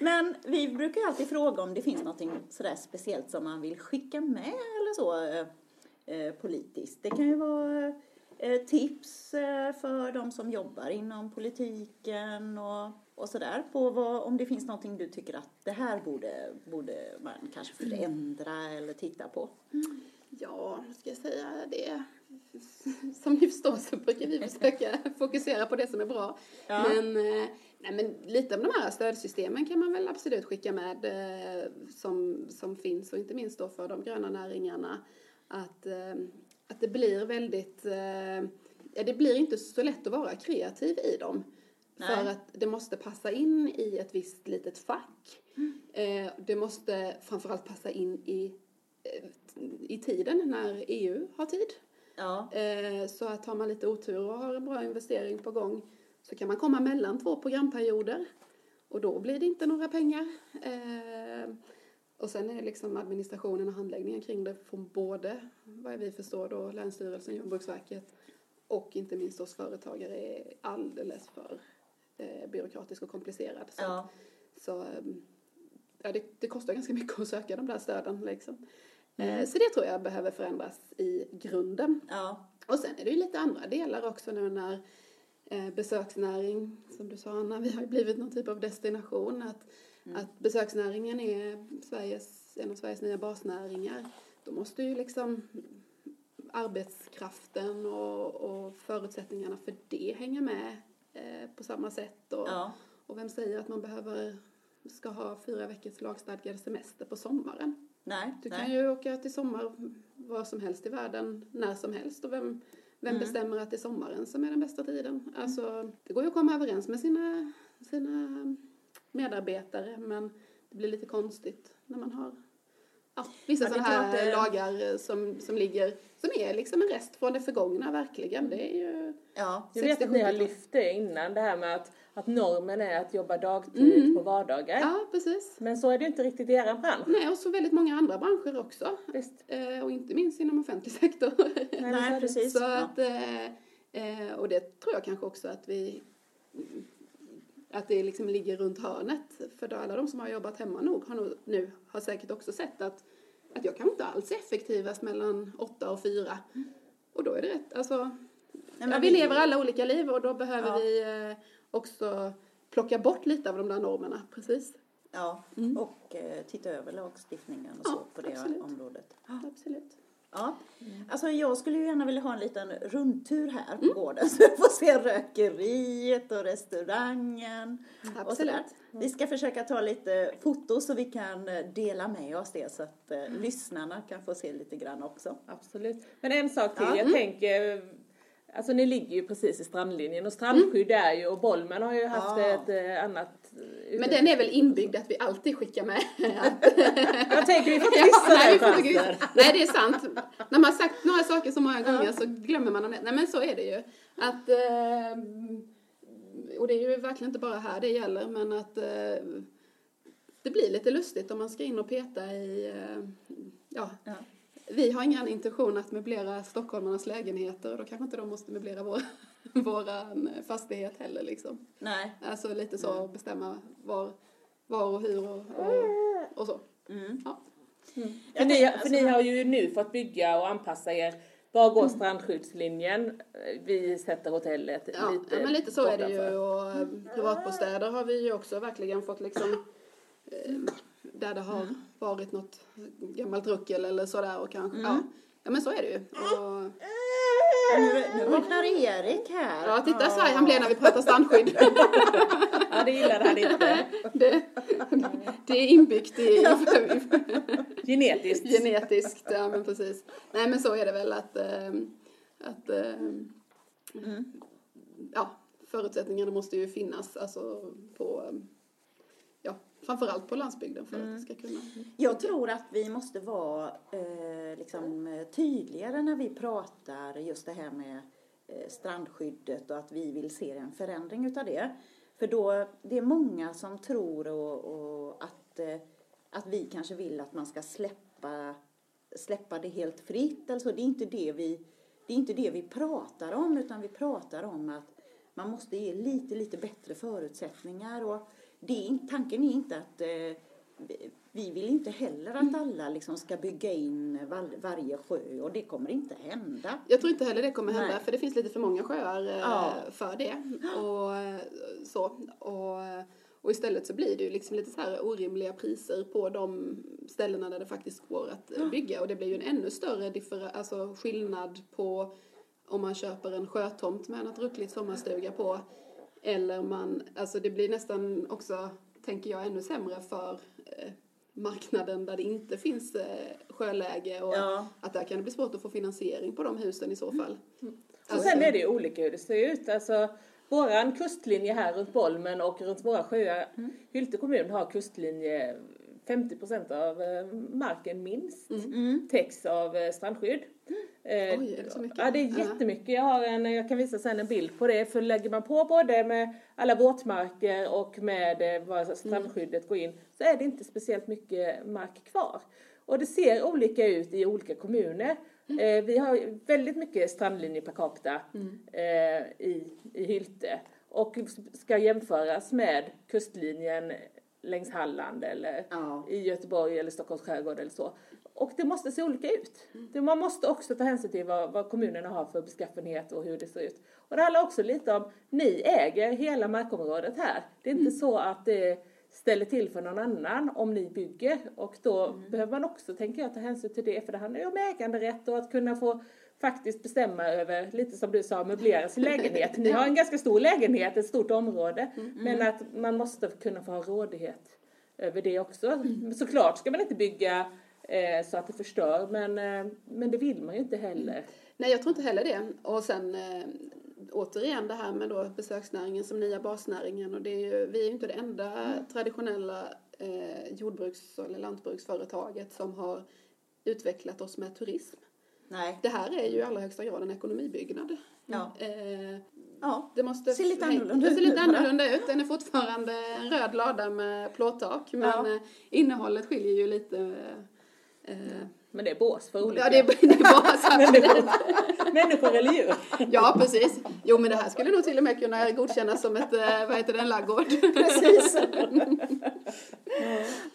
Men vi brukar alltid fråga om det finns något sådär speciellt som man vill skicka med eller så eh, eh, politiskt. Det kan ju vara eh, tips eh, för de som jobbar inom politiken och, och sådär på vad, om det finns någonting du tycker att det här borde, borde man kanske förändra eller titta på. Ja, vad ska jag säga det? Som ni förstår så brukar vi försöka fokusera på det som är bra. Ja. Men, eh, nej, men lite av de här stödsystemen kan man väl absolut skicka med eh, som, som finns och inte minst då för de gröna näringarna. Att, eh, att det blir väldigt, ja det blir inte så lätt att vara kreativ i dem. För Nej. att det måste passa in i ett visst litet fack. Eh, det måste framförallt passa in i eh, i tiden när EU har tid. Ja, Eh, Så att har man lite otur och har en bra investering på gång så kan man komma mellan två programperioder och då blir det inte några pengar. Eh, Och sen är det liksom administrationen och handläggningen kring det från både, vad vi förstår då, Länsstyrelsen, Jordbruksverket och inte minst oss företagare är alldeles för eh, byråkratisk och komplicerad. Så ja. så ehm, ja, det, det kostar ganska mycket att söka de där stöden. Liksom. Mm. Eh, Så det tror jag behöver förändras i grunden. ja. Och sen är det ju lite andra delar också nu när eh, besöksnäring, som du sa Anna, vi har ju blivit någon typ av destination. Att, att besöksnäringen är Sveriges, en av Sveriges nya basnäringar. Då måste ju liksom arbetskraften och, och förutsättningarna för det hänga med eh, på samma sätt. Och, ja. och vem säger att man behöver, ska ha fyra veckors lagstadgad semester på sommaren? Nej, Du nej. kan ju åka till sommar var som helst i världen, när som helst. Och vem, vem Mm. bestämmer att det är sommaren som är den bästa tiden? Alltså, det går ju att komma överens med sina, sina medarbetare, men det blir lite konstigt när man har ja, vissa sådana här det- lagar som, som ligger, som är liksom en rest från det förgångna verkligen. Det är ju... Ja, Jag vet att ni har 60-70-tal. lyft det innan, det här med att, att normen är att jobba dagtid Mm. på vardagar. Ja, precis. Men så är det inte riktigt i er bransch. Nej, och så väldigt många andra branscher också. Visst? Eh, och inte minst inom offentlig sektor. nej det. precis. Så att, eh, eh, och det tror jag kanske också att vi att det liksom ligger runt hörnet. För då alla de som har jobbat hemma nog har nog, nu har säkert också sett att, att jag kanske inte alls är effektivast mellan åtta och fyra. Och då är det rätt, alltså, Nej, ja, vi lever alla olika liv och då behöver Ja. vi eh, också plocka bort lite av de där normerna. Precis, Ja, Mm. och eh, titta över lagstiftningen och Ja, så på det absolut. området. absolut. Ja, alltså jag skulle ju gärna vilja ha en liten rundtur här på gården så jag får se rökeriet och restaurangen och sådär. Absolut. Vi ska försöka ta lite foto så vi kan eh, dela med oss det så att eh, lyssnarna kan få se lite grann också. Absolut. Men en sak till, Ja. jag tänker, alltså ni ligger ju precis i strandlinjen och strandskydd är ju, och Bolmen har ju haft Ja. ett eh, annat Men den är väl inbyggd att vi alltid skickar med Jag tänker vi får inte Ja, nej, vi får nej, det är sant. När man har sagt några saker så många gånger så glömmer man dem. Nej, men så är det ju. Att, eh, och det är ju verkligen inte bara här det gäller, men att eh, det blir lite lustigt om man ska in och peta i, eh, ja, Ja. Vi har ingen intention att möblera stockholmarnas lägenheter och då kanske inte de måste möblera vår, våran fastighet heller liksom. Nej. Alltså lite så bestämma var, var och hur och, och, och så. Mm. Ja. För ni, för ni har ju nu fått bygga och anpassa er. Var går strandskyddslinjen? Vi sätter hotellet Ja, lite ja, men lite så är det ju. Och eh, privatbostäder har vi ju också verkligen fått liksom eh, där det har varit något gammalt ruckel eller sådär och kanske, ja. Ja men så är det ju. Och, nu, nu vaknar Erik här. ja, titta så här han blev när vi pratar strandskydd. Ja, det gillade han inte. Det, det är inbyggt i Genetiskt. genetiskt, ja men precis. Nej men så är det väl att, eh, att eh, ja, förutsättningarna måste ju finnas alltså på, framförallt på landsbygden för att det ska kunna. Jag tror att vi måste vara eh, liksom, tydligare när vi pratar just det här med eh, strandskyddet och att vi vill se en förändring utav det. För då, det är många som tror och, och att, eh, att vi kanske vill att man ska släppa, släppa det helt fritt. Alltså, det, är inte det, vi, det är inte det vi pratar om utan vi pratar om att man måste ge lite, lite bättre förutsättningar. Och det är, tanken är inte att eh, vi- vi vill inte heller att alla liksom ska bygga in var, varje sjö och det kommer inte hända. Jag tror inte heller det kommer hända Nej. för det finns lite för många sjöar eh, Ja. för det. Och eh, så. Och, och istället så blir det ju liksom lite så här orimliga priser på de ställena där det faktiskt går att bygga. Och det blir ju en ännu större differ- alltså skillnad på om man köper en sjötomt med något ruckligt sommarstuga på. Eller man, alltså det blir nästan också, tänker jag, ännu sämre för eh, marknaden där det inte finns eh, sjöläge och Ja. att där kan det bli svårt att få finansiering på de husen i så fall. Och sen är det ju olika hur det ser ut. Alltså, våran kustlinje här runt Bolmen och runt våra sjöar, Hylte kommun har kustlinje 50 procent av eh, marken minst täcks av eh, strandskydd. Eh, Oj, är det så mycket? Ja, det är jättemycket. Jag, har en, jag kan visa sen en bild på det. För lägger man på både med alla våtmarker och med eh, var strandskyddet går in så är det inte speciellt mycket mark kvar. Och det ser olika ut i olika kommuner. Eh, vi har väldigt mycket strandlinje per capita eh, i, i Hylte. Och ska jämföras med kustlinjen längs Halland eller Ja. i Göteborg eller Stockholms skärgård eller så. Och det måste se olika ut. Det, man måste också ta hänsyn till vad, vad kommunerna har för beskaffenhet och hur det ser ut. Och det handlar också lite om, ni äger hela markområdet här. Det är inte så att det ställer till för någon annan om ni bygger. Och då behöver man också, tänker jag, ta hänsyn till det. För det handlar ju om äganderätt och att kunna få faktiskt bestämma över, lite som du sa, möblera sin lägenhet. Ni har en ganska stor lägenhet, ett stort område. Men att man måste kunna få ha rådighet över det också. Såklart ska man inte bygga eh, så att det förstör, men, eh, men det vill man ju inte heller. Nej, jag tror inte heller det. Och sen eh, återigen det här med då besöksnäringen som nya basnäringen. Och det är ju, vi är ju inte det enda traditionella eh, jordbruks eller lantbruksföretaget som har utvecklat oss med turism. Nej. Det här är ju i allra högsta grad en ekonomibyggnad. Ja. Eh, Ja. det måste Ser lite annorlunda det ser ut lite annorlunda ut. Den är fortfarande en röd lada med plåttak. Men Ja. eh, innehållet skiljer ju lite. Eh, Men det är bås för olika. ja, det är, det är här. människor, eller djur. Ja, precis. Jo, men det här skulle nog till och med kunna godkännas som ett, eh, vad heter det, en laggård. Precis.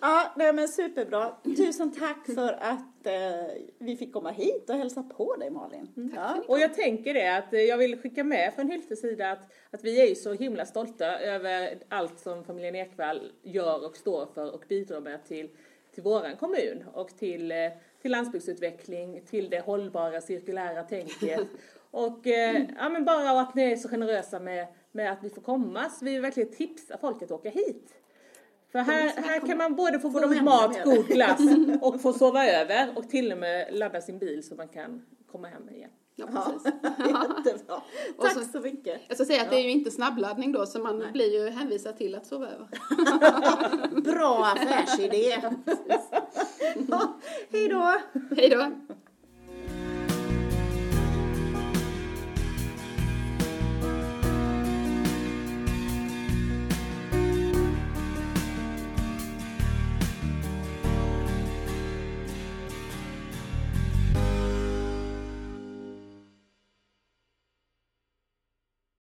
ja, nej, men superbra. Tusen tack för att eh, vi fick komma hit och hälsa på dig Malin. Ja. Och jag tänker det att jag vill skicka med från Hyltes sida att, att vi är ju så himla stolta över allt som familjen Ekvall gör och står för och bidrar med till, till våran kommun och till, eh, till landsbygdsutveckling, till det hållbara cirkulära tänket. Och eh, ja, men bara att ni är så generösa med, med att vi får komma, så vi vill verkligen tipsa folk att åka hit. För här, här kan man både få Får de god hämta mat, god glass och få sova över och till och med ladda sin bil så man kan komma hem igen. Ja, Ja, precis. jättebra. Och Tack så- så mycket. Jag ska säga att det är ju inte snabbladdning då, så man Nej. blir ju hänvisad till att sova över. Bra affärsidé. ja, hej då. Hej då!